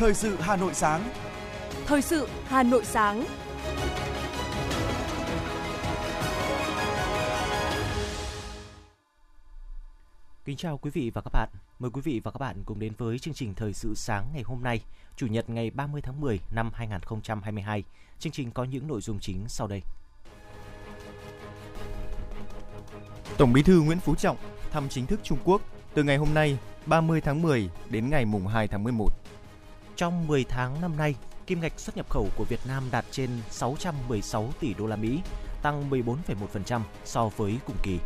Thời sự Hà Nội sáng. Thời sự Hà Nội sáng. Kính chào quý vị và các bạn. Mời quý vị và các bạn cùng đến với chương trình Thời sự sáng ngày hôm nay, Chủ nhật ngày 30 tháng 10 năm 2022. Chương trình có những nội dung chính sau đây. Tổng Bí thư Nguyễn Phú Trọng thăm chính thức Trung Quốc từ ngày hôm nay 30 tháng 10 đến ngày mùng 2 tháng 11. Trong 10 tháng năm nay, kim ngạch xuất nhập khẩu của Việt Nam đạt trên 616 tỷ đô la Mỹ, tăng 14,1% so với cùng kỳ.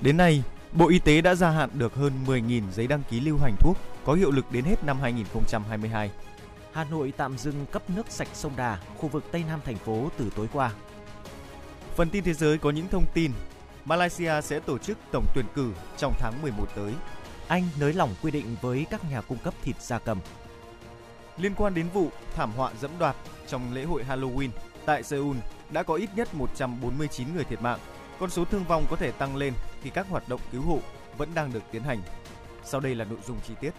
Đến nay, Bộ Y tế đã gia hạn được hơn 10.000 giấy đăng ký lưu hành thuốc có hiệu lực đến hết năm 2022. Hà Nội tạm dừng cấp nước sạch sông Đà, khu vực Tây Nam thành phố từ tối qua. Phần tin thế giới có những thông tin Malaysia sẽ tổ chức tổng tuyển cử trong tháng 11 tới. Anh nới lỏng quy định với các nhà cung cấp thịt gia cầm. Liên quan đến vụ thảm họa dẫm đoạt trong lễ hội Halloween tại Seoul đã có ít nhất 149 người thiệt mạng. Con số thương vong có thể tăng lên khi các hoạt động cứu hộ vẫn đang được tiến hành. Sau đây là nội dung chi tiết.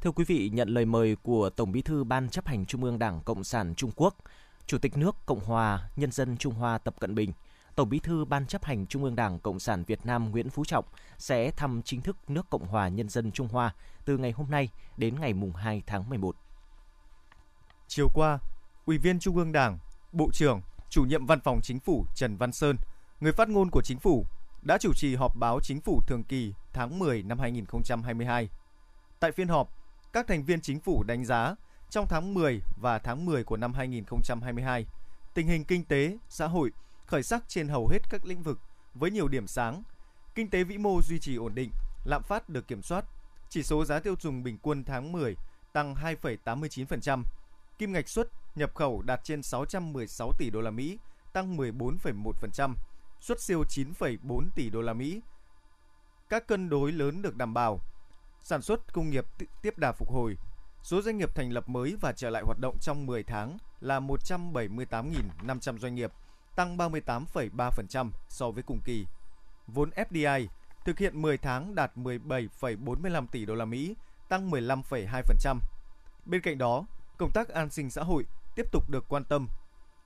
Thưa quý vị, nhận lời mời của Tổng Bí thư Ban chấp hành Trung ương Đảng Cộng sản Trung Quốc, Chủ tịch nước Cộng hòa Nhân dân Trung Hoa Tập Cận Bình, Tổng Bí thư Ban chấp hành Trung ương Đảng Cộng sản Việt Nam Nguyễn Phú Trọng sẽ thăm chính thức nước Cộng hòa Nhân dân Trung Hoa từ ngày hôm nay đến ngày mùng 2 tháng 11. Chiều qua, Ủy viên Trung ương Đảng, Bộ trưởng, Chủ nhiệm Văn phòng Chính phủ Trần Văn Sơn, người phát ngôn của Chính phủ, đã chủ trì họp báo Chính phủ thường kỳ tháng 10 năm 2022. Tại phiên họp, các thành viên Chính phủ đánh giá trong tháng 10 và tháng 10 của năm 2022, tình hình kinh tế, xã hội khởi sắc trên hầu hết các lĩnh vực với nhiều điểm sáng. Kinh tế vĩ mô duy trì ổn định, lạm phát được kiểm soát, chỉ số giá tiêu dùng bình quân tháng 10 tăng 2,89%, kim ngạch xuất nhập khẩu đạt trên 616 tỷ đô la Mỹ, tăng 14,1%, xuất siêu 9,4 tỷ đô la Mỹ. Các cân đối lớn được đảm bảo, sản xuất công nghiệp tiếp đà phục hồi, số doanh nghiệp thành lập mới và trở lại hoạt động trong 10 tháng là 178.500 doanh nghiệp, tăng 38,3% so với cùng kỳ. Vốn FDI thực hiện 10 tháng đạt 17,45 tỷ đô la Mỹ, tăng 15,2%. Bên cạnh đó, công tác an sinh xã hội tiếp tục được quan tâm.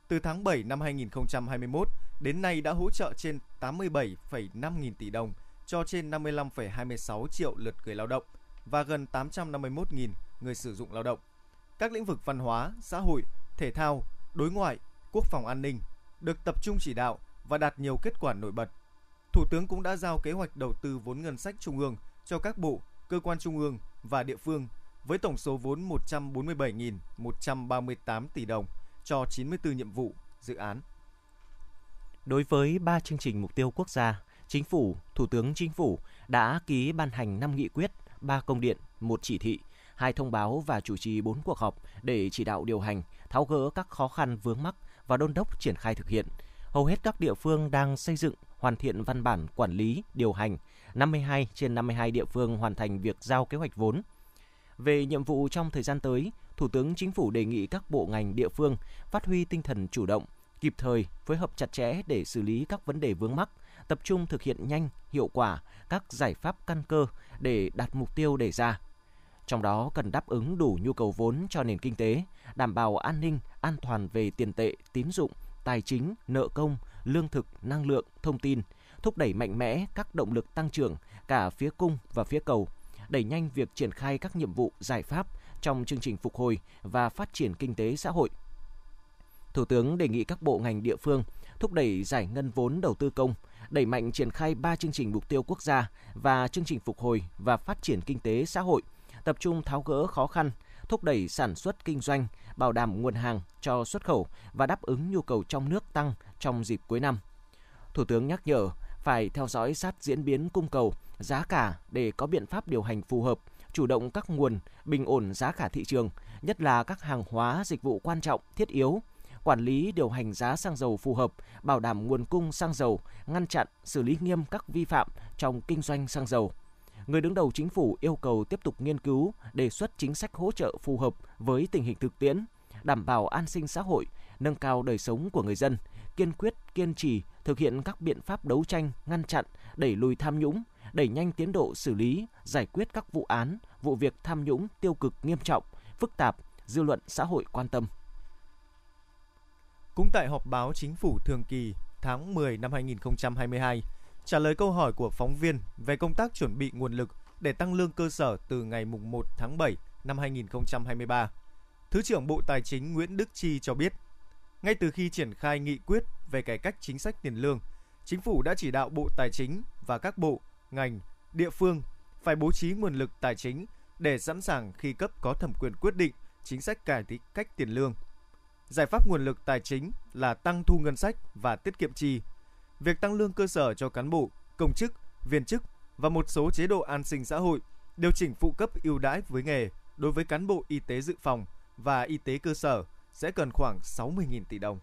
Từ tháng 7 năm 2021 đến nay đã hỗ trợ trên 87,5 nghìn tỷ đồng cho trên 55,26 triệu lượt người lao động và gần 851.000 người sử dụng lao động. Các lĩnh vực văn hóa, xã hội, thể thao, đối ngoại, quốc phòng an ninh được tập trung chỉ đạo và đạt nhiều kết quả nổi bật. Thủ tướng cũng đã giao kế hoạch đầu tư vốn ngân sách trung ương cho các bộ, cơ quan trung ương và địa phương với tổng số vốn 147.138 tỷ đồng cho 94 nhiệm vụ, dự án. Đối với ba chương trình mục tiêu quốc gia, Chính phủ, Thủ tướng Chính phủ đã ký ban hành 5 nghị quyết, 3 công điện, một chỉ thị, hai thông báo và chủ trì 4 cuộc họp để chỉ đạo điều hành, tháo gỡ các khó khăn vướng mắc và đôn đốc triển khai thực hiện. Hầu hết các địa phương đang xây dựng, hoàn thiện văn bản quản lý, điều hành. 52 trên 52 địa phương hoàn thành việc giao kế hoạch vốn. Về nhiệm vụ trong thời gian tới, Thủ tướng Chính phủ đề nghị các bộ ngành địa phương phát huy tinh thần chủ động, kịp thời, phối hợp chặt chẽ để xử lý các vấn đề vướng mắc, tập trung thực hiện nhanh, hiệu quả các giải pháp căn cơ để đạt mục tiêu đề ra. Trong đó cần đáp ứng đủ nhu cầu vốn cho nền kinh tế, đảm bảo an ninh, an toàn về tiền tệ, tín dụng, tài chính, nợ công, lương thực, năng lượng, thông tin, thúc đẩy mạnh mẽ các động lực tăng trưởng cả phía cung và phía cầu, đẩy nhanh việc triển khai các nhiệm vụ, giải pháp trong chương trình phục hồi và phát triển kinh tế xã hội. Thủ tướng đề nghị các bộ ngành địa phương thúc đẩy giải ngân vốn đầu tư công, đẩy mạnh triển khai 3 chương trình mục tiêu quốc gia và chương trình phục hồi và phát triển kinh tế xã hội, tập trung tháo gỡ khó khăn, thúc đẩy sản xuất kinh doanh, bảo đảm nguồn hàng cho xuất khẩu và đáp ứng nhu cầu trong nước tăng trong dịp cuối năm. Thủ tướng nhắc nhở phải theo dõi sát diễn biến cung cầu, giá cả để có biện pháp điều hành phù hợp, chủ động các nguồn, bình ổn giá cả thị trường, nhất là các hàng hóa dịch vụ quan trọng, thiết yếu, quản lý điều hành giá xăng dầu phù hợp, bảo đảm nguồn cung xăng dầu, ngăn chặn, xử lý nghiêm các vi phạm trong kinh doanh xăng dầu. Người đứng đầu chính phủ yêu cầu tiếp tục nghiên cứu, đề xuất chính sách hỗ trợ phù hợp với tình hình thực tiễn, đảm bảo an sinh xã hội, nâng cao đời sống của người dân, kiên quyết, kiên trì thực hiện các biện pháp đấu tranh, ngăn chặn, đẩy lùi tham nhũng, đẩy nhanh tiến độ xử lý, giải quyết các vụ án, vụ việc tham nhũng tiêu cực nghiêm trọng, phức tạp, dư luận xã hội quan tâm. Cũng tại họp báo chính phủ thường kỳ tháng 10 năm 2022, trả lời câu hỏi của phóng viên về công tác chuẩn bị nguồn lực để tăng lương cơ sở từ ngày 1 tháng 7 năm 2023. Thứ trưởng Bộ Tài chính Nguyễn Đức Chi cho biết, ngay từ khi triển khai nghị quyết về cải cách chính sách tiền lương, Chính phủ đã chỉ đạo Bộ Tài chính và các bộ, ngành, địa phương phải bố trí nguồn lực tài chính để sẵn sàng khi cấp có thẩm quyền quyết định chính sách cải cách tiền lương. Giải pháp nguồn lực tài chính là tăng thu ngân sách và tiết kiệm chi. Việc tăng lương cơ sở cho cán bộ, công chức, viên chức và một số chế độ an sinh xã hội, điều chỉnh phụ cấp ưu đãi với nghề đối với cán bộ y tế dự phòng và y tế cơ sở sẽ cần khoảng 60.000 tỷ đồng.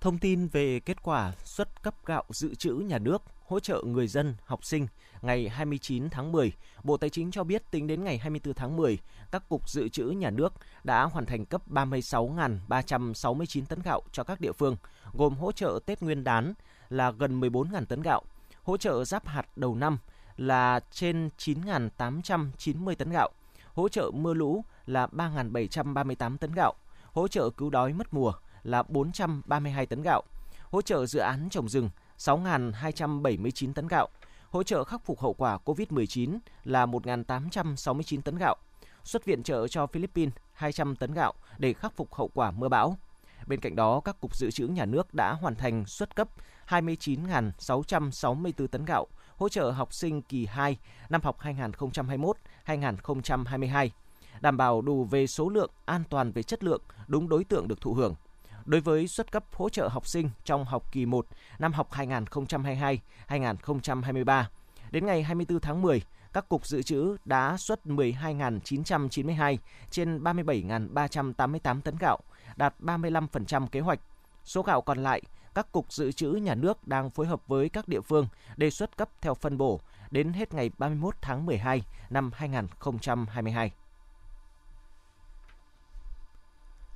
Thông tin về kết quả xuất cấp gạo dự trữ nhà nước hỗ trợ người dân, học sinh ngày 29 tháng 10, Bộ Tài chính cho biết tính đến ngày 24 tháng 10, các cục dự trữ nhà nước đã hoàn thành cấp 36.369 tấn gạo cho các địa phương, gồm hỗ trợ Tết Nguyên đán là gần 14.000 tấn gạo, hỗ trợ giáp hạt đầu năm là trên 9.890 tấn gạo, hỗ trợ mưa lũ là 3.738 tấn gạo, hỗ trợ cứu đói mất mùa là 432 tấn gạo, hỗ trợ dự án trồng rừng 6.279 tấn gạo, hỗ trợ khắc phục hậu quả COVID-19 là 1.869 tấn gạo, xuất viện trợ cho Philippines 200 tấn gạo để khắc phục hậu quả mưa bão. Bên cạnh đó, các cục dự trữ nhà nước đã hoàn thành xuất cấp 29.664 tấn gạo hỗ trợ học sinh kỳ 2 năm học 2021-2022, đảm bảo đủ về số lượng, an toàn về chất lượng, đúng đối tượng được thụ hưởng. Đối với xuất cấp hỗ trợ học sinh trong học kỳ 1 năm học 2022-2023, đến ngày 24 tháng 10, các cục dự trữ đã xuất 12.992 trên 37.388 tấn gạo, đạt 35% kế hoạch. Số gạo còn lại, các cục dự trữ nhà nước đang phối hợp với các địa phương đề xuất cấp theo phân bổ đến hết ngày 31 tháng 12 năm 2022.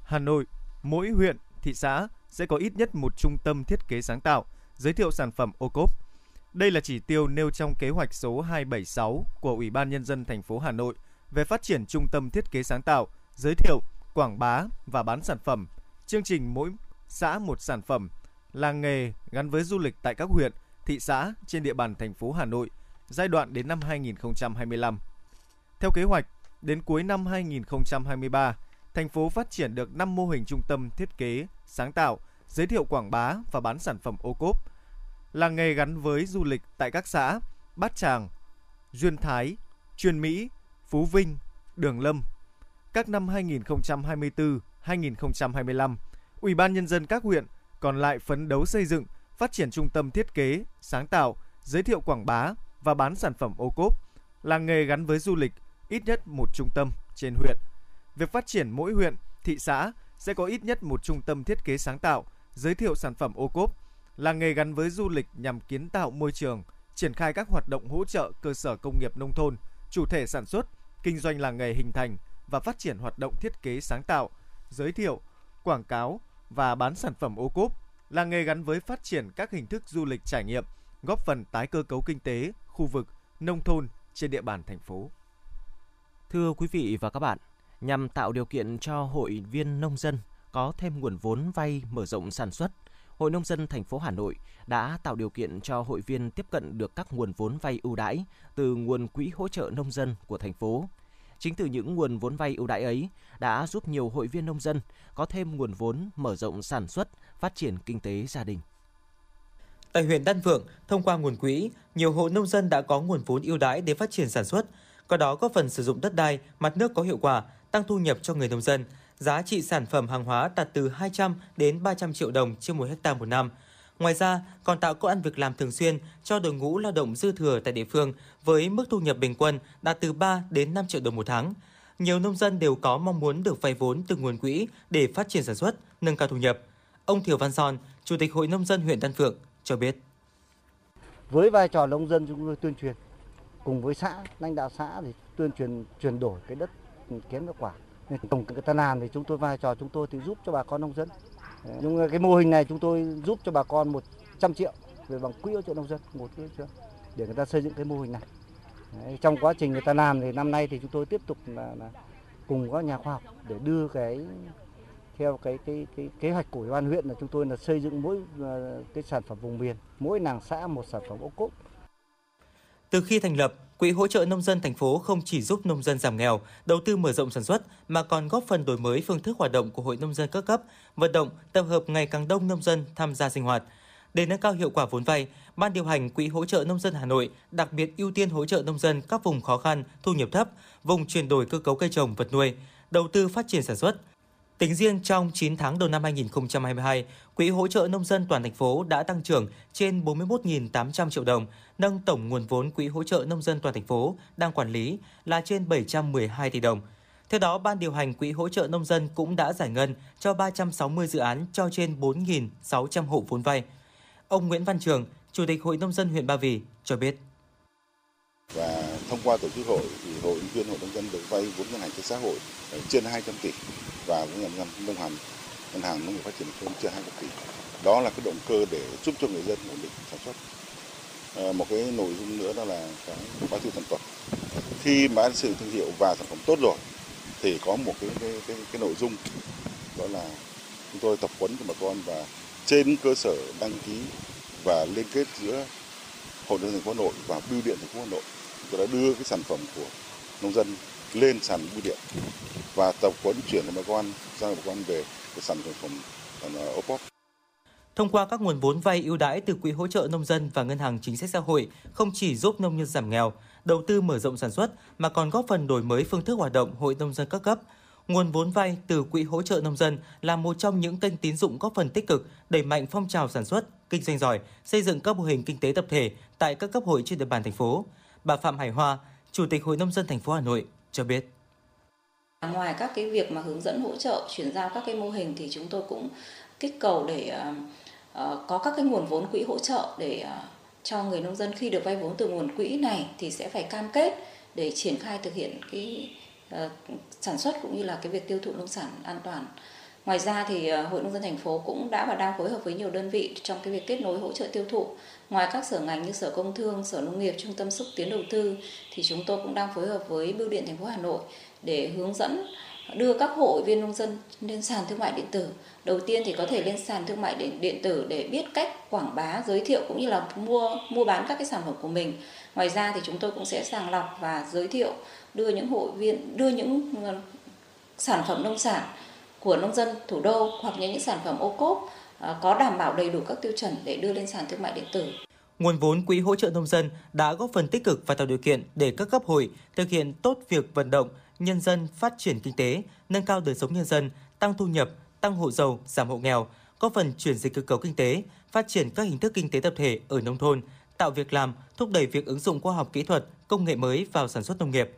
Hà Nội, mỗi huyện, thị xã sẽ có ít nhất một trung tâm thiết kế sáng tạo, giới thiệu sản phẩm ô cốp. Đây là chỉ tiêu nêu trong kế hoạch số 276 của Ủy ban Nhân dân thành phố Hà Nội về phát triển trung tâm thiết kế sáng tạo, giới thiệu, quảng bá và bán sản phẩm. Chương trình mỗi xã một sản phẩm, làng nghề gắn với du lịch tại các huyện, thị xã trên địa bàn thành phố Hà Nội giai đoạn đến năm 2025. Theo kế hoạch, đến cuối năm 2023, thành phố phát triển được 5 mô hình trung tâm thiết kế, sáng tạo, giới thiệu quảng bá và bán sản phẩm ô cốp. Làng nghề gắn với du lịch tại các xã Bát Tràng, Duyên Thái, Truyền Mỹ, Phú Vinh, Đường Lâm. Các năm 2024, 2025, Ủy ban nhân dân các huyện còn lại phấn đấu xây dựng, phát triển trung tâm thiết kế, sáng tạo, giới thiệu quảng bá và bán sản phẩm ô cốp, làng nghề gắn với du lịch, ít nhất một trung tâm trên huyện. Việc phát triển mỗi huyện, thị xã sẽ có ít nhất một trung tâm thiết kế sáng tạo, giới thiệu sản phẩm ô cốp, làng nghề gắn với du lịch nhằm kiến tạo môi trường, triển khai các hoạt động hỗ trợ cơ sở công nghiệp nông thôn, chủ thể sản xuất, kinh doanh làng nghề hình thành và phát triển hoạt động thiết kế sáng tạo, giới thiệu, quảng cáo và bán sản phẩm ô cốp, làng nghề gắn với phát triển các hình thức du lịch trải nghiệm, góp phần tái cơ cấu kinh tế, khu vực, nông thôn trên địa bàn thành phố. Thưa quý vị và các bạn, nhằm tạo điều kiện cho hội viên nông dân có thêm nguồn vốn vay mở rộng sản xuất, Hội nông dân thành phố Hà Nội đã tạo điều kiện cho hội viên tiếp cận được các nguồn vốn vay ưu đãi từ nguồn quỹ hỗ trợ nông dân của thành phố. Chính từ những nguồn vốn vay ưu đãi ấy đã giúp nhiều hội viên nông dân có thêm nguồn vốn mở rộng sản xuất, phát triển kinh tế gia đình. Tại huyện Đan Phượng, thông qua nguồn quỹ, nhiều hộ nông dân đã có nguồn vốn ưu đãi để phát triển sản xuất, có đó góp phần sử dụng đất đai, mặt nước có hiệu quả, tăng thu nhập cho người nông dân. Giá trị sản phẩm hàng hóa đạt từ 200 đến 300 triệu đồng trên một hecta một năm. Ngoài ra, còn tạo công ăn việc làm thường xuyên cho đội ngũ lao động dư thừa tại địa phương với mức thu nhập bình quân đạt từ 3 đến 5 triệu đồng một tháng. Nhiều nông dân đều có mong muốn được vay vốn từ nguồn quỹ để phát triển sản xuất, nâng cao thu nhập. Ông Thiều Văn Son, Chủ tịch Hội Nông dân huyện Đan Phượng cho biết. Với vai trò nông dân chúng tôi tuyên truyền cùng với xã, lãnh đạo xã thì tuyên truyền chuyển đổi cái đất kém hiệu quả. Tổng cái ta làm thì chúng tôi vai trò chúng tôi thì giúp cho bà con nông dân. Nhưng cái mô hình này chúng tôi giúp cho bà con 100 triệu về bằng quỹ hỗ trợ nông dân, một quỹ hỗ để người ta xây dựng cái mô hình này. Đấy, trong quá trình người ta làm thì năm nay thì chúng tôi tiếp tục là, là cùng các nhà khoa học để đưa cái theo cái cái cái kế hoạch của ủy ban huyện là chúng tôi là xây dựng mỗi à, cái sản phẩm vùng miền, mỗi làng xã một sản phẩm ô cốp. Từ khi thành lập, Quỹ hỗ trợ nông dân thành phố không chỉ giúp nông dân giảm nghèo, đầu tư mở rộng sản xuất mà còn góp phần đổi mới phương thức hoạt động của hội nông dân các cấp, vận động tập hợp ngày càng đông nông dân tham gia sinh hoạt. Để nâng cao hiệu quả vốn vay, Ban điều hành Quỹ hỗ trợ nông dân Hà Nội đặc biệt ưu tiên hỗ trợ nông dân các vùng khó khăn, thu nhập thấp, vùng chuyển đổi cơ cấu cây trồng vật nuôi, đầu tư phát triển sản xuất, Tính riêng trong 9 tháng đầu năm 2022, Quỹ hỗ trợ nông dân toàn thành phố đã tăng trưởng trên 41.800 triệu đồng, nâng tổng nguồn vốn Quỹ hỗ trợ nông dân toàn thành phố đang quản lý là trên 712 tỷ đồng. Theo đó, Ban điều hành Quỹ hỗ trợ nông dân cũng đã giải ngân cho 360 dự án cho trên 4.600 hộ vốn vay. Ông Nguyễn Văn Trường, Chủ tịch Hội Nông dân huyện Ba Vì cho biết. Và thông qua tổ chức hội thì hội viên hội nông dân được vay vốn ngân hàng chính xã hội ờ, trên 200 tỷ và với ngân hàng nông hàng ngân hàng nông nghiệp phát triển nông trên 200 tỷ. Đó là cái động cơ để giúp cho người dân ổn định sản xuất. À, một cái nội dung nữa đó là cái bao tiêu sản phẩm. Khi mà sự thương hiệu và sản phẩm tốt rồi thì có một cái cái cái, cái nội dung đó là chúng tôi tập huấn cho bà con và trên cơ sở đăng ký và liên kết giữa hội nông dân thành phố Hà Nội và bưu điện thành phố Hà Nội tôi đã đưa cái sản phẩm của nông dân lên sàn bưu điện và tập huấn chuyển cho bà con sang bà con về cái sản phẩm ô cốp. Ờ, Thông qua các nguồn vốn vay ưu đãi từ Quỹ hỗ trợ nông dân và Ngân hàng Chính sách Xã hội không chỉ giúp nông dân giảm nghèo, đầu tư mở rộng sản xuất mà còn góp phần đổi mới phương thức hoạt động hội nông dân các cấp. Nguồn vốn vay từ Quỹ hỗ trợ nông dân là một trong những kênh tín dụng góp phần tích cực đẩy mạnh phong trào sản xuất, kinh doanh giỏi, xây dựng các mô hình kinh tế tập thể tại các cấp hội trên địa bàn thành phố. Bà Phạm Hải Hoa, Chủ tịch Hội nông dân thành phố Hà Nội cho biết. Ngoài các cái việc mà hướng dẫn hỗ trợ chuyển giao các cái mô hình thì chúng tôi cũng kích cầu để uh, có các cái nguồn vốn quỹ hỗ trợ để uh, cho người nông dân khi được vay vốn từ nguồn quỹ này thì sẽ phải cam kết để triển khai thực hiện cái uh, sản xuất cũng như là cái việc tiêu thụ nông sản an toàn. Ngoài ra thì Hội nông dân thành phố cũng đã và đang phối hợp với nhiều đơn vị trong cái việc kết nối hỗ trợ tiêu thụ. Ngoài các sở ngành như Sở Công Thương, Sở Nông nghiệp, Trung tâm xúc tiến đầu tư thì chúng tôi cũng đang phối hợp với Bưu điện thành phố Hà Nội để hướng dẫn đưa các hội viên nông dân lên sàn thương mại điện tử. Đầu tiên thì có thể lên sàn thương mại điện, điện tử để biết cách quảng bá, giới thiệu cũng như là mua mua bán các cái sản phẩm của mình. Ngoài ra thì chúng tôi cũng sẽ sàng lọc và giới thiệu đưa những hội viên đưa những ờ, sản phẩm nông sản của nông dân thủ đô hoặc những sản phẩm ô cốp Ờ, có đảm bảo đầy đủ các tiêu chuẩn để đưa lên sàn thương mại điện tử. Nguồn vốn quỹ hỗ trợ nông dân đã góp phần tích cực và tạo điều kiện để các cấp hội thực hiện tốt việc vận động nhân dân phát triển kinh tế, nâng cao đời sống nhân dân, tăng thu nhập, tăng hộ giàu, giảm hộ nghèo, góp phần chuyển dịch cơ cấu kinh tế, phát triển các hình thức kinh tế tập thể ở nông thôn, tạo việc làm, thúc đẩy việc ứng dụng khoa học kỹ thuật, công nghệ mới vào sản xuất nông nghiệp.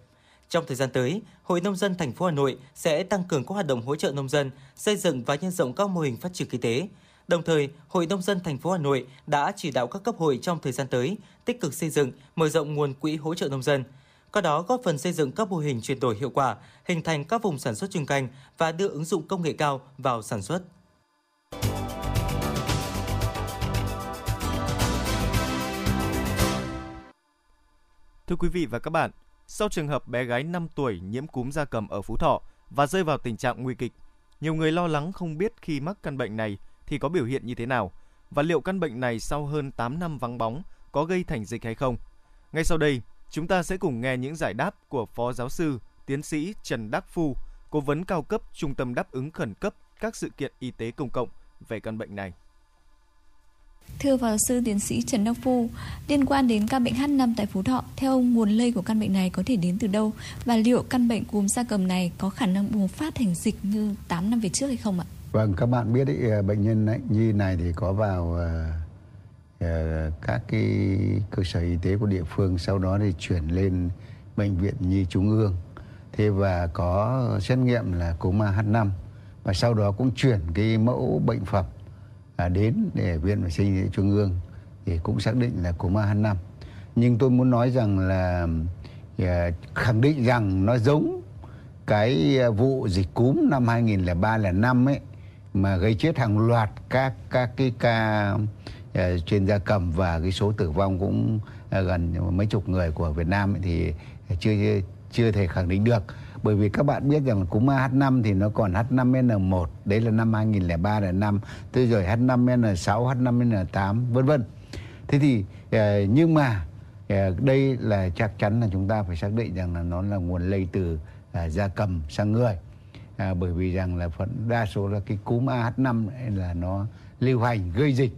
Trong thời gian tới, Hội nông dân thành phố Hà Nội sẽ tăng cường các hoạt động hỗ trợ nông dân, xây dựng và nhân rộng các mô hình phát triển kinh tế. Đồng thời, Hội nông dân thành phố Hà Nội đã chỉ đạo các cấp hội trong thời gian tới tích cực xây dựng, mở rộng nguồn quỹ hỗ trợ nông dân, qua đó góp phần xây dựng các mô hình chuyển đổi hiệu quả, hình thành các vùng sản xuất chuyên canh và đưa ứng dụng công nghệ cao vào sản xuất. Thưa quý vị và các bạn, sau trường hợp bé gái 5 tuổi nhiễm cúm gia cầm ở Phú Thọ và rơi vào tình trạng nguy kịch, nhiều người lo lắng không biết khi mắc căn bệnh này thì có biểu hiện như thế nào và liệu căn bệnh này sau hơn 8 năm vắng bóng có gây thành dịch hay không. Ngay sau đây, Chúng ta sẽ cùng nghe những giải đáp của Phó Giáo sư, Tiến sĩ Trần Đắc Phu, Cố vấn cao cấp Trung tâm đáp ứng khẩn cấp các sự kiện y tế công cộng về căn bệnh này. Thưa Phó giáo sư tiến sĩ Trần Đắc Phu, liên quan đến ca bệnh H5 tại Phú Thọ, theo ông nguồn lây của căn bệnh này có thể đến từ đâu và liệu căn bệnh cúm gia cầm này có khả năng bùng phát thành dịch như 8 năm về trước hay không ạ? Vâng, các bạn biết đấy, ờ, bệnh nhân nhi này thì có vào uh, các cái cơ sở y tế của địa phương sau đó thì chuyển lên bệnh viện nhi trung ương. Thế và có xét nghiệm là cúm AH5 và sau đó cũng chuyển cái mẫu bệnh phẩm uh, đến để viện vệ sinh trung ương thì cũng xác định là cúm AH5 nhưng tôi muốn nói rằng là uh, khẳng định rằng nó giống cái vụ dịch cúm năm 2003 là năm ấy mà gây chết hàng loạt các các cái ca ờ, trên gia cầm và cái số tử vong cũng ờ, gần mấy chục người của Việt Nam thì chưa chưa thể khẳng định được. Bởi vì các bạn biết rằng cúm H5 thì nó còn H5N1 đấy là năm 2003 là năm, tới rồi H5N6 H5N8 vân vân. Thế thì ờ, nhưng mà đây là chắc chắn là chúng ta phải xác định rằng là nó là nguồn lây từ da cầm sang người à, bởi vì rằng là phần đa số là cái cúm AH5 là nó lưu hành gây dịch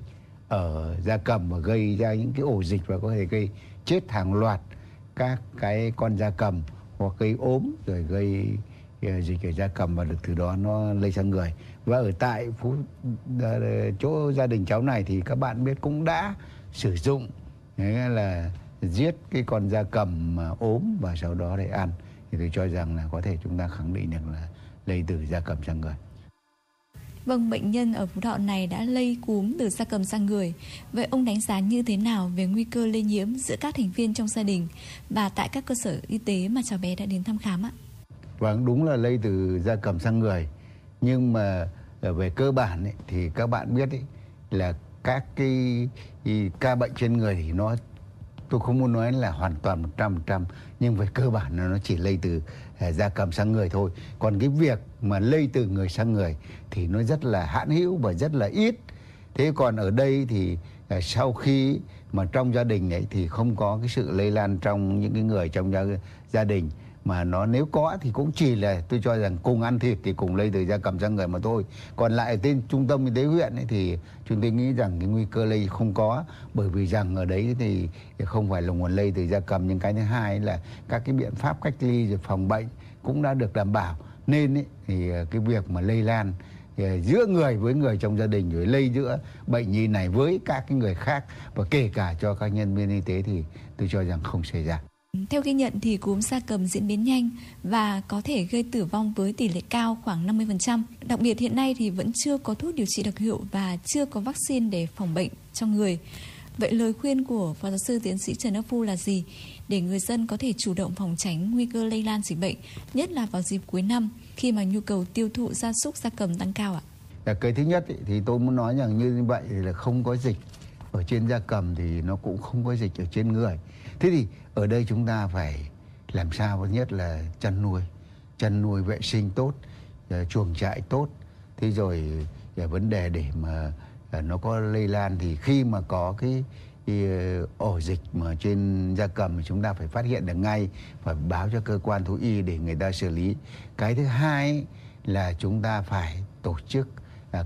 ở gia cầm và gây ra những cái ổ dịch và có thể gây chết hàng loạt các cái con gia cầm hoặc gây ốm rồi gây ờ, dịch ở gia cầm và được từ đó nó lây sang người. Và ở tại phú ờ, chỗ gia đình cháu này thì các bạn biết cũng đã sử dụng nghĩa là giết cái con gia cầm mà ốm và sau đó để ăn. Thì tôi cho rằng là có thể chúng ta khẳng định được là lây từ gia cầm sang người. Vâng, bệnh nhân ở Phú Thọ này đã lây cúm từ gia cầm sang người. Vậy ông đánh giá như thế nào về nguy cơ lây nhiễm giữa các thành viên trong gia đình và tại các cơ sở y tế mà cháu bé đã đến thăm khám ạ? Vâng, đúng là lây từ gia cầm sang người. Nhưng mà về cơ bản ấy, thì các bạn biết ấy, là các cái, cái ca bệnh trên người thì nó tôi không muốn nói là hoàn toàn 100% nhưng về cơ bản là nó chỉ lây từ à, da cầm sang người thôi. Còn cái việc mà lây từ người sang người thì nó rất là hãn hữu và rất là ít. Thế còn ở đây thì à, sau khi mà trong gia đình ấy thì không có cái sự lây lan trong những cái người trong gia, gia đình mà nó nếu có thì cũng chỉ là tôi cho rằng cùng ăn thịt thì cùng lây từ da cầm sang người mà thôi. Còn lại trên trung tâm y tế huyện ấy thì chúng tôi nghĩ rằng cái nguy cơ lây không có. Bởi vì rằng ở đấy thì không phải là nguồn lây từ da cầm nhưng cái thứ hai là các cái biện pháp cách ly rồi phòng bệnh cũng đã được đảm bảo. Nên ấy, thì ờ, cái việc mà lây lan ờ, giữa người với người trong gia đình rồi lây giữa bệnh nhi này với các cái người khác và kể cả cho các nhân viên y tế thì tôi cho rằng không xảy ra. Theo ghi nhận thì cúm gia cầm diễn biến nhanh và có thể gây tử vong với tỷ lệ cao khoảng 50%. Đặc biệt hiện nay thì vẫn chưa có thuốc điều trị đặc hiệu và chưa có vaccine để phòng bệnh cho người. Vậy lời khuyên của Phó giáo sư tiến sĩ Trần Đắc Phu là gì để người dân có thể chủ động phòng tránh nguy cơ lây lan dịch bệnh, nhất là vào dịp cuối năm khi mà nhu cầu tiêu thụ gia súc gia cầm tăng cao ạ? À, cái thứ nhất ý, thì tôi muốn nói rằng như vậy là không có dịch ở trên gia cầm thì nó cũng không có dịch ở trên người. Thế thì ở đây chúng ta phải làm sao nhất là chăn nuôi, chăn nuôi vệ sinh tốt, ờ, chuồng trại tốt. Thế rồi ờ, vấn đề để mà ờ, nó có lây lan thì khi mà có cái, cái ổ dịch mà trên gia cầm thì chúng ta phải phát hiện được ngay và báo cho cơ quan thú y để người ta xử lý. Cái thứ hai là chúng ta phải tổ chức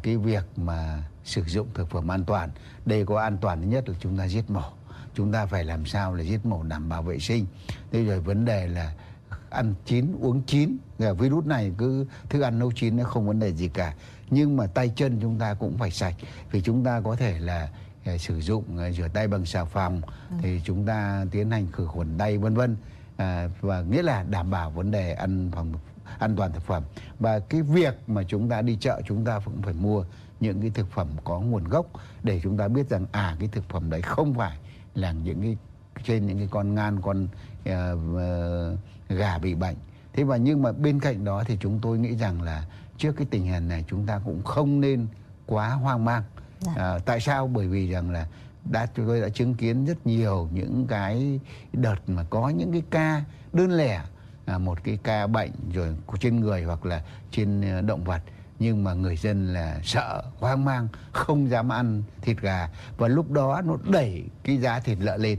cái việc mà sử dụng thực phẩm an toàn. Đây có an toàn nhất là chúng ta giết mổ chúng ta phải làm sao là giết mổ đảm bảo vệ sinh. Thế rồi vấn đề là ăn chín uống chín. Virus này cứ thức ăn nấu chín nó không vấn đề gì cả. Nhưng mà tay chân chúng ta cũng phải sạch. Vì chúng ta có thể là uh, sử dụng uh, rửa tay bằng xà phòng ừ. thì chúng ta tiến hành khử khuẩn tay vân vân. À, và nghĩa là đảm bảo vấn đề ăn phòng an toàn thực phẩm. Và cái việc mà chúng ta đi chợ chúng ta cũng phải mua những cái thực phẩm có nguồn gốc để chúng ta biết rằng à cái thực phẩm đấy không phải là những cái trên những cái con ngan con uh, uh, gà bị bệnh. Thế và nhưng mà bên cạnh đó thì chúng tôi nghĩ rằng là trước cái tình hình này chúng ta cũng không nên quá hoang mang. Dạ. à, tại sao? Bởi vì rằng là đã chúng tôi đã chứng kiến rất nhiều những cái đợt mà có những cái ca đơn lẻ à, một cái ca bệnh rồi trên người hoặc là trên động vật nhưng mà người dân là sợ, hoang mang, không dám ăn thịt gà. Và lúc đó nó đẩy cái giá thịt lợn lên.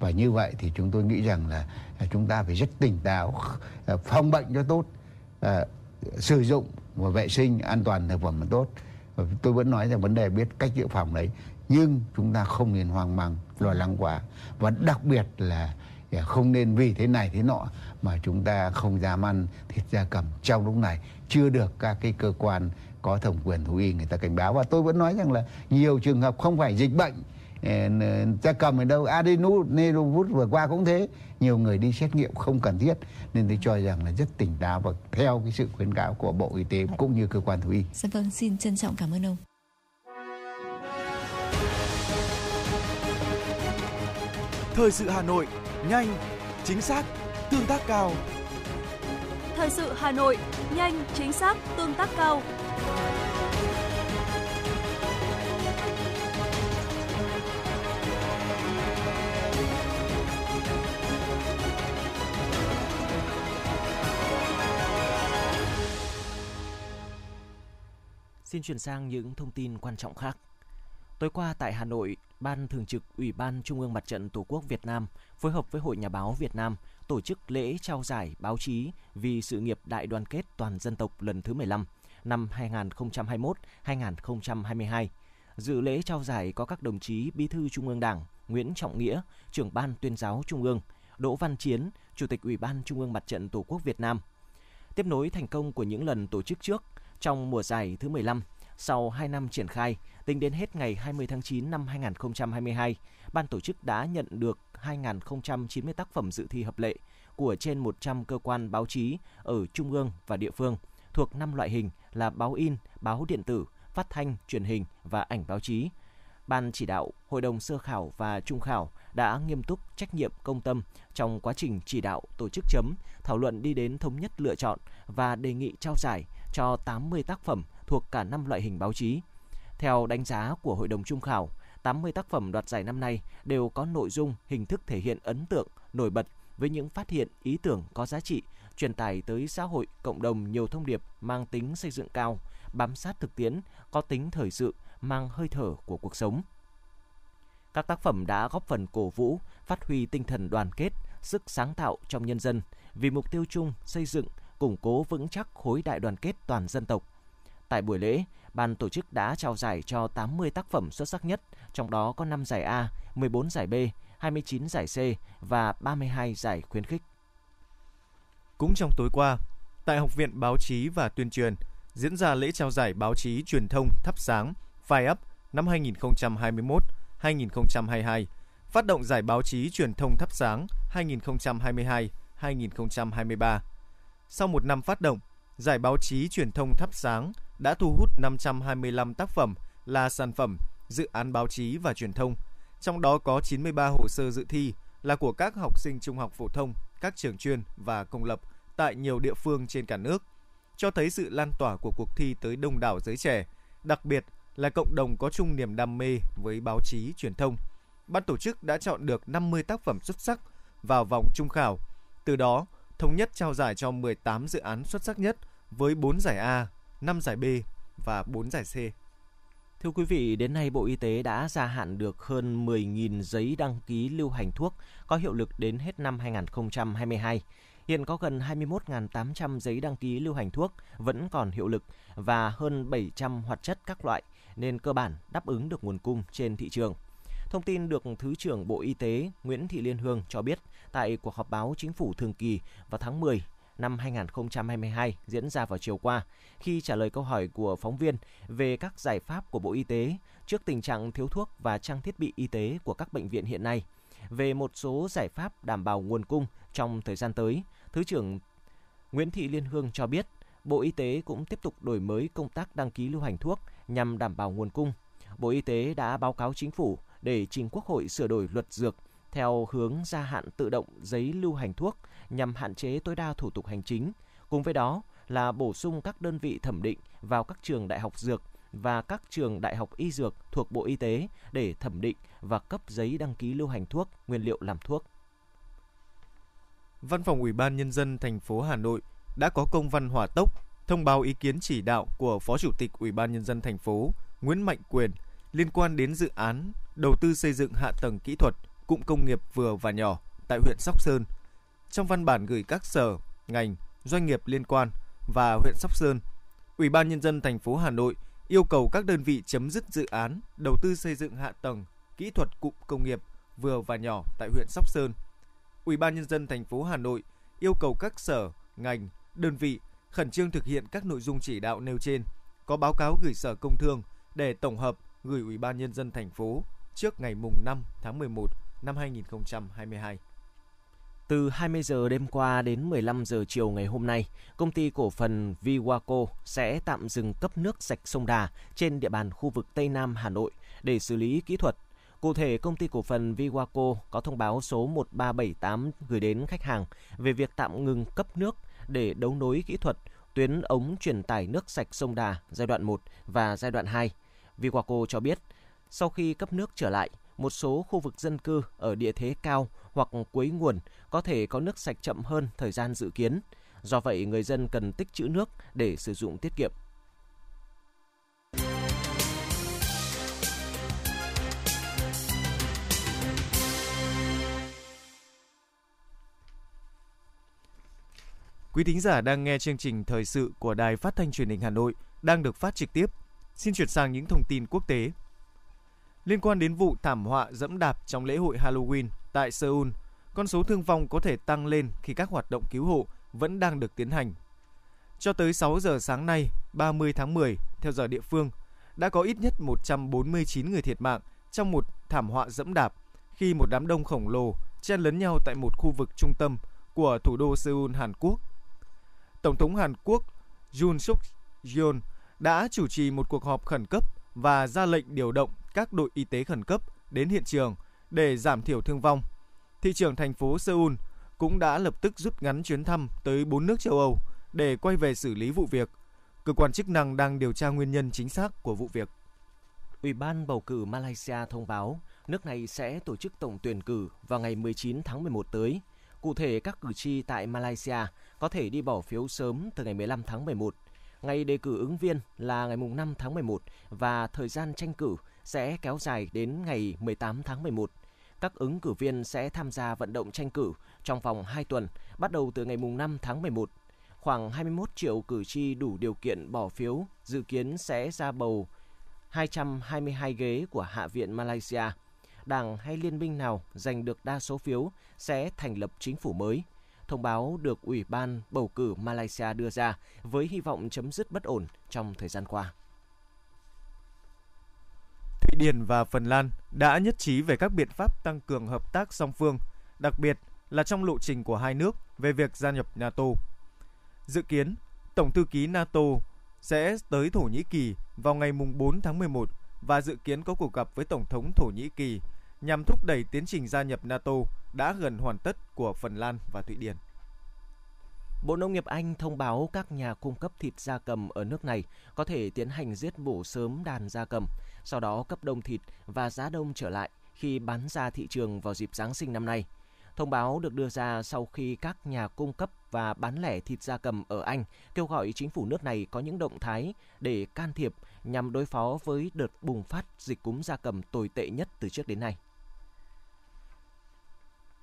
Và như vậy thì chúng tôi nghĩ rằng là à, chúng ta phải rất tỉnh táo à, phòng bệnh cho tốt à, sử dụng và vệ sinh an toàn thực phẩm là tốt. Tôi vẫn nói rằng vấn đề biết cách dự phòng đấy. Nhưng chúng ta không nên hoang mang, lo lắng quá. Và đặc biệt là không nên vì thế này thế nọ mà chúng ta không dám ăn thịt gia cầm trong lúc này. Chưa được các cái cơ quan có thẩm quyền thú y người ta cảnh báo. Và tôi vẫn nói rằng là nhiều trường hợp không phải dịch bệnh gia cầm ở đâu adenovirus vừa qua cũng thế. Nhiều người đi xét nghiệm không cần thiết. Nên tôi cho rằng là rất tỉnh táo và theo cái sự khuyến cáo của bộ y tế cũng như cơ quan thú y. Dạ vâng, xin trân trọng cảm ơn ông. Thời sự Hà Nội, nhanh, chính xác, tương tác cao. Thời sự Hà Nội, nhanh, chính xác, tương tác cao. Xin chuyển sang những thông tin quan trọng khác. Tối qua tại Hà Nội, Ban Thường trực Ủy ban Trung ương Mặt trận Tổ quốc Việt Nam phối hợp với Hội Nhà báo Việt Nam tổ chức lễ trao giải báo chí vì sự nghiệp đại đoàn kết toàn dân tộc lần thứ 15 năm 2021-2022. Dự lễ trao giải có các đồng chí Bí thư Trung ương Đảng Nguyễn Trọng Nghĩa, trưởng ban tuyên giáo Trung ương, Đỗ Văn Chiến, Chủ tịch Ủy ban Trung ương Mặt trận Tổ quốc Việt Nam. Tiếp nối thành công của những lần tổ chức trước, trong mùa giải thứ 15, sau 2 năm triển khai, tính đến hết ngày 20 tháng 9 năm 2022, ban tổ chức đã nhận được 2.090 tác phẩm dự thi hợp lệ của trên 100 cơ quan báo chí ở trung ương và địa phương thuộc 5 loại hình là báo in, báo điện tử, phát thanh, truyền hình và ảnh báo chí. Ban chỉ đạo, Hội đồng sơ khảo và trung khảo đã nghiêm túc trách nhiệm công tâm trong quá trình chỉ đạo tổ chức chấm, thảo luận đi đến thống nhất lựa chọn và đề nghị trao giải cho 80 tác phẩm thuộc cả 5 loại hình báo chí. Theo đánh giá của Hội đồng Trung khảo, 80 tác phẩm đoạt giải năm nay đều có nội dung, hình thức thể hiện ấn tượng, nổi bật với những phát hiện, ý tưởng có giá trị, truyền tải tới xã hội, cộng đồng nhiều thông điệp mang tính xây dựng cao, bám sát thực tiễn, có tính thời sự, mang hơi thở của cuộc sống. Các tác phẩm đã góp phần cổ vũ, phát huy tinh thần đoàn kết, sức sáng tạo trong nhân dân vì mục tiêu chung xây dựng, củng cố vững chắc khối đại đoàn kết toàn dân tộc. Tại buổi lễ, ban tổ chức đã trao giải cho 80 tác phẩm xuất sắc nhất, trong đó có 5 giải A, 14 giải B, 29 giải C và 32 giải khuyến khích. Cũng trong tối qua, tại Học viện Báo chí và Tuyên truyền diễn ra lễ trao giải báo chí truyền thông thắp sáng Fire Up năm 2021-2022, phát động giải báo chí truyền thông thắp sáng 2022-2023. Sau một năm phát động, giải báo chí truyền thông thắp sáng đã thu hút 525 tác phẩm là sản phẩm, dự án báo chí và truyền thông. Trong đó có 93 hồ sơ dự thi là của các học sinh trung học phổ thông, các trường chuyên và công lập tại nhiều địa phương trên cả nước, cho thấy sự lan tỏa của cuộc thi tới đông đảo giới trẻ, đặc biệt là cộng đồng có chung niềm đam mê với báo chí truyền thông. Ban tổ chức đã chọn được 50 tác phẩm xuất sắc vào vòng trung khảo. Từ đó, thống nhất trao giải cho 18 dự án xuất sắc nhất với 4 giải A, 5 giải B và 4 giải C. Thưa quý vị, đến nay Bộ Y tế đã gia hạn được hơn 10.000 giấy đăng ký lưu hành thuốc có hiệu lực đến hết năm 2022. Hiện có gần 21.800 giấy đăng ký lưu hành thuốc vẫn còn hiệu lực và hơn 700 hoạt chất các loại nên cơ bản đáp ứng được nguồn cung trên thị trường. Thông tin được Thứ trưởng Bộ Y tế Nguyễn Thị Liên Hương cho biết tại cuộc họp báo chính phủ thường kỳ vào tháng 10 năm 2022 diễn ra vào chiều qua khi trả lời câu hỏi của phóng viên về các giải pháp của Bộ Y tế trước tình trạng thiếu thuốc và trang thiết bị y tế của các bệnh viện hiện nay. Về một số giải pháp đảm bảo nguồn cung trong thời gian tới, Thứ trưởng Nguyễn Thị Liên Hương cho biết Bộ Y tế cũng tiếp tục đổi mới công tác đăng ký lưu hành thuốc nhằm đảm bảo nguồn cung. Bộ Y tế đã báo cáo chính phủ để trình Quốc hội sửa đổi luật dược theo hướng gia hạn tự động giấy lưu hành thuốc nhằm hạn chế tối đa thủ tục hành chính. Cùng với đó là bổ sung các đơn vị thẩm định vào các trường đại học dược và các trường đại học y dược thuộc Bộ Y tế để thẩm định và cấp giấy đăng ký lưu hành thuốc, nguyên liệu làm thuốc. Văn phòng Ủy ban Nhân dân thành phố Hà Nội đã có công văn hỏa tốc thông báo ý kiến chỉ đạo của Phó Chủ tịch Ủy ban Nhân dân thành phố Nguyễn Mạnh Quyền liên quan đến dự án đầu tư xây dựng hạ tầng kỹ thuật cụm công nghiệp vừa và nhỏ tại huyện Sóc Sơn. Trong văn bản gửi các sở, ngành, doanh nghiệp liên quan và huyện Sóc Sơn, Ủy ban nhân dân thành phố Hà Nội yêu cầu các đơn vị chấm dứt dự án đầu tư xây dựng hạ tầng kỹ thuật cụm công nghiệp vừa và nhỏ tại huyện Sóc Sơn. Ủy ban nhân dân thành phố Hà Nội yêu cầu các sở, ngành, đơn vị khẩn trương thực hiện các nội dung chỉ đạo nêu trên, có báo cáo gửi Sở Công Thương để tổng hợp gửi Ủy ban nhân dân thành phố trước ngày mùng 5 tháng 11 năm 2022. Từ 20 giờ đêm qua đến 15 giờ chiều ngày hôm nay, công ty cổ phần Viwaco sẽ tạm dừng cấp nước sạch sông Đà trên địa bàn khu vực Tây Nam Hà Nội để xử lý kỹ thuật. Cụ thể, công ty cổ phần Viwaco có thông báo số 1378 gửi đến khách hàng về việc tạm ngừng cấp nước để đấu nối kỹ thuật tuyến ống truyền tải nước sạch sông Đà giai đoạn 1 và giai đoạn 2. Viwaco cho biết, sau khi cấp nước trở lại, một số khu vực dân cư ở địa thế cao hoặc cuối nguồn có thể có nước sạch chậm hơn thời gian dự kiến. Do vậy, người dân cần tích trữ nước để sử dụng tiết kiệm. Quý thính giả đang nghe chương trình thời sự của Đài Phát thanh Truyền hình Hà Nội đang được phát trực tiếp. Xin chuyển sang những thông tin quốc tế. Liên quan đến vụ thảm họa dẫm đạp trong lễ hội Halloween tại Seoul, con số thương vong có thể tăng lên khi các hoạt động cứu hộ vẫn đang được tiến hành. Cho tới 6 giờ sáng nay, 30 tháng 10, theo giờ địa phương, đã có ít nhất 149 người thiệt mạng trong một thảm họa dẫm đạp khi một đám đông khổng lồ chen lấn nhau tại một khu vực trung tâm của thủ đô Seoul, Hàn Quốc. Tổng thống Hàn Quốc Yoon suk yeol đã chủ trì một cuộc họp khẩn cấp và ra lệnh điều động các đội y tế khẩn cấp đến hiện trường để giảm thiểu thương vong. Thị trưởng thành phố Seoul cũng đã lập tức rút ngắn chuyến thăm tới bốn nước châu Âu để quay về xử lý vụ việc. Cơ quan chức năng đang điều tra nguyên nhân chính xác của vụ việc. Ủy ban bầu cử Malaysia thông báo nước này sẽ tổ chức tổng tuyển cử vào ngày 19 tháng 11 tới. Cụ thể, các cử tri tại Malaysia có thể đi bỏ phiếu sớm từ ngày 15 tháng 11. Ngày đề cử ứng viên là ngày 5 tháng 11 và thời gian tranh cử sẽ kéo dài đến ngày 18 tháng 11. Các ứng cử viên sẽ tham gia vận động tranh cử trong vòng 2 tuần, bắt đầu từ ngày 5 tháng 11. Khoảng 21 triệu cử tri đủ điều kiện bỏ phiếu dự kiến sẽ ra bầu 222 ghế của Hạ viện Malaysia. Đảng hay liên minh nào giành được đa số phiếu sẽ thành lập chính phủ mới. Thông báo được Ủy ban bầu cử Malaysia đưa ra với hy vọng chấm dứt bất ổn trong thời gian qua. Thụy Điển và Phần Lan đã nhất trí về các biện pháp tăng cường hợp tác song phương, đặc biệt là trong lộ trình của hai nước về việc gia nhập NATO. Dự kiến, Tổng thư ký NATO sẽ tới Thổ Nhĩ Kỳ vào ngày 4 tháng 11 và dự kiến có cuộc gặp với Tổng thống Thổ Nhĩ Kỳ nhằm thúc đẩy tiến trình gia nhập NATO đã gần hoàn tất của Phần Lan và Thụy Điển. Bộ Nông nghiệp Anh thông báo các nhà cung cấp thịt gia cầm ở nước này có thể tiến hành giết mổ sớm đàn gia cầm, sau đó cấp đông thịt và giá đông trở lại khi bán ra thị trường vào dịp Giáng sinh năm nay. Thông báo được đưa ra sau khi các nhà cung cấp và bán lẻ thịt gia cầm ở Anh kêu gọi chính phủ nước này có những động thái để can thiệp nhằm đối phó với đợt bùng phát dịch cúm gia cầm tồi tệ nhất từ trước đến nay.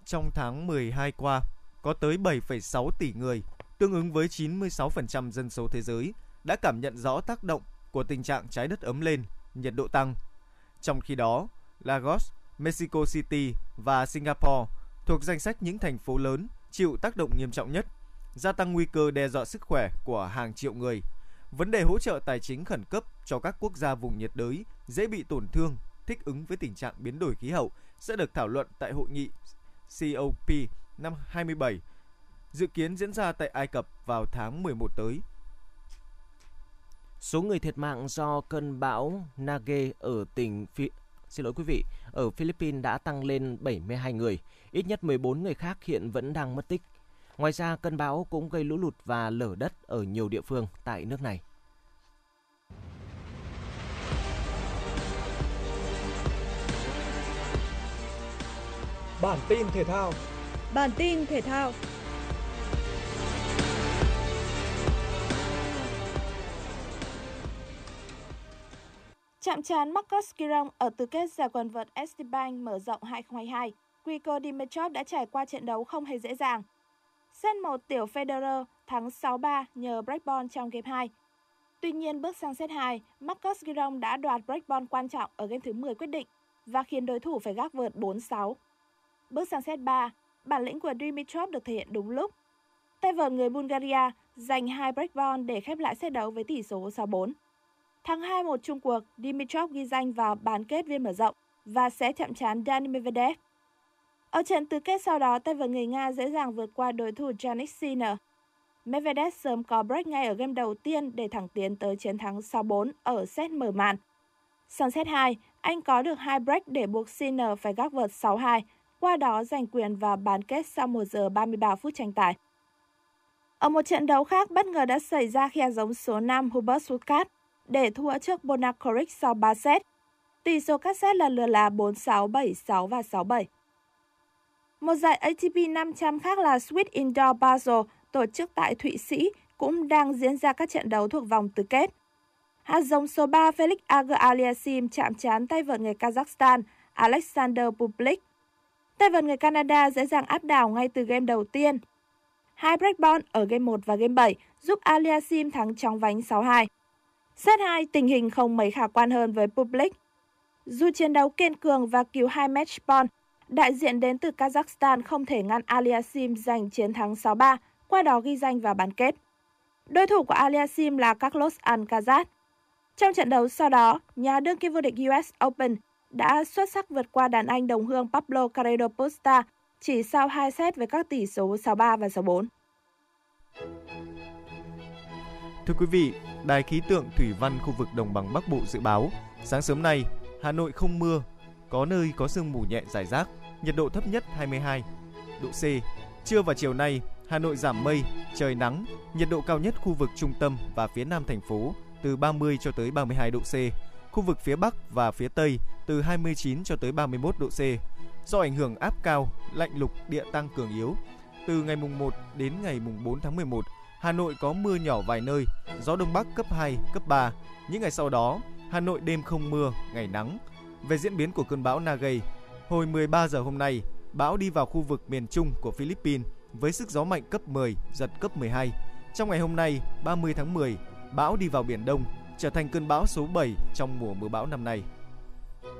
Trong tháng 12 qua, có tới 7,6 tỷ người, tương ứng với 96% dân số thế giới, đã cảm nhận rõ tác động của tình trạng trái đất ấm lên, nhiệt độ tăng. Trong khi đó, Lagos, Mexico City và Singapore thuộc danh sách những thành phố lớn chịu tác động nghiêm trọng nhất, gia tăng nguy cơ đe dọa sức khỏe của hàng triệu người. Vấn đề hỗ trợ tài chính khẩn cấp cho các quốc gia vùng nhiệt đới dễ bị tổn thương, thích ứng với tình trạng biến đổi khí hậu sẽ được thảo luận tại hội nghị COP năm 27 dự kiến diễn ra tại Ai Cập vào tháng 11 tới. Số người thiệt mạng do cơn bão Nage ở tỉnh Phi... xin lỗi quý vị, ở Philippines đã tăng lên 72 người, ít nhất 14 người khác hiện vẫn đang mất tích. Ngoài ra, cơn bão cũng gây lũ lụt và lở đất ở nhiều địa phương tại nước này. Bản tin thể thao Bản tin thể thao Chạm trán Marcus Giron ở tứ kết giải quần vợt Esteban mở rộng 2022. Grigor Dimitrov đã trải qua trận đấu không hề dễ dàng. Set một tiểu Federer thắng 6-3 nhờ breakball trong game 2. Tuy nhiên bước sang set 2, Marcus Giron đã đoạt breakball quan trọng ở game thứ 10 quyết định và khiến đối thủ phải gác vượt 4-6. Bước sang set 3, bản lĩnh của Dimitrov được thể hiện đúng lúc. Tay vợt người Bulgaria giành hai breakball để khép lại set đấu với tỷ số 6-4. Thắng 2-1 chung cuộc, Dimitrov ghi danh vào bán kết viên mở rộng và sẽ chạm trán Dani Medvedev. Ở trận tứ kết sau đó, tay vợt người Nga dễ dàng vượt qua đối thủ Janik Sinner. Medvedev sớm có break ngay ở game đầu tiên để thẳng tiến tới chiến thắng 6-4 ở set mở màn. Sang set 2, anh có được hai break để buộc Sinner phải gác vợt 6-2, qua đó giành quyền vào bán kết sau 1 giờ 33 phút tranh tài. Ở một trận đấu khác, bất ngờ đã xảy ra khi giống số 5 Hubert Hurkacz để thua trước Bonakoric sau 3 set. Tỷ số các set lần lượt là 4-6, 7-6 và 6-7. Một giải ATP 500 khác là Swiss Indoor Basel tổ chức tại Thụy Sĩ cũng đang diễn ra các trận đấu thuộc vòng tứ kết. Hạt giống số 3 Felix Auger Aliasim chạm trán tay vợt người Kazakhstan Alexander Bublik. Tay vợt người Canada dễ dàng áp đảo ngay từ game đầu tiên. hai break ball ở game 1 và game 7 giúp Aliasim thắng chóng vánh 6-2. Set 2, tình hình không mấy khả quan hơn với Public. Dù chiến đấu kiên cường và cứu hai match point, đại diện đến từ Kazakhstan không thể ngăn Aliasim giành chiến thắng 6-3, qua đó ghi danh vào bán kết. Đối thủ của Aliasim là Carlos Alcaraz. Trong trận đấu sau đó, nhà đương kim vô địch US Open đã xuất sắc vượt qua đàn anh đồng hương Pablo Carredo Busta chỉ sau 2 set với các tỷ số 6-3 và 6-4. Thưa quý vị, Đài khí tượng thủy văn khu vực đồng bằng Bắc Bộ dự báo, sáng sớm nay, Hà Nội không mưa, có nơi có sương mù nhẹ rải rác, nhiệt độ thấp nhất 22 độ C. Trưa và chiều nay, Hà Nội giảm mây, trời nắng, nhiệt độ cao nhất khu vực trung tâm và phía nam thành phố từ 30 cho tới 32 độ C, khu vực phía Bắc và phía Tây từ 29 cho tới 31 độ C. Do ảnh hưởng áp cao, lạnh lục địa tăng cường yếu, từ ngày mùng 1 đến ngày mùng 4 tháng 11, Hà Nội có mưa nhỏ vài nơi, gió đông bắc cấp 2, cấp 3. Những ngày sau đó, Hà Nội đêm không mưa, ngày nắng. Về diễn biến của cơn bão Nagay, hồi 13 giờ hôm nay, bão đi vào khu vực miền Trung của Philippines với sức gió mạnh cấp 10, giật cấp 12. Trong ngày hôm nay, 30 tháng 10, bão đi vào Biển Đông, trở thành cơn bão số 7 trong mùa mưa bão năm nay.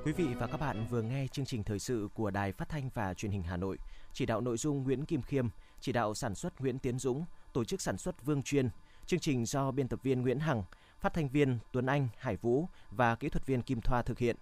Quý vị và các bạn vừa nghe chương trình thời sự của Đài Phát thanh và Truyền hình Hà Nội. Chỉ đạo nội dung Nguyễn Kim Khiêm, chỉ đạo sản xuất Nguyễn Tiến Dũng, tổ chức sản xuất Vương Chuyên. Chương trình do biên tập viên Nguyễn Hằng, phát thanh viên Tuấn Anh, Hải Vũ và kỹ thuật viên Kim Thoa thực hiện.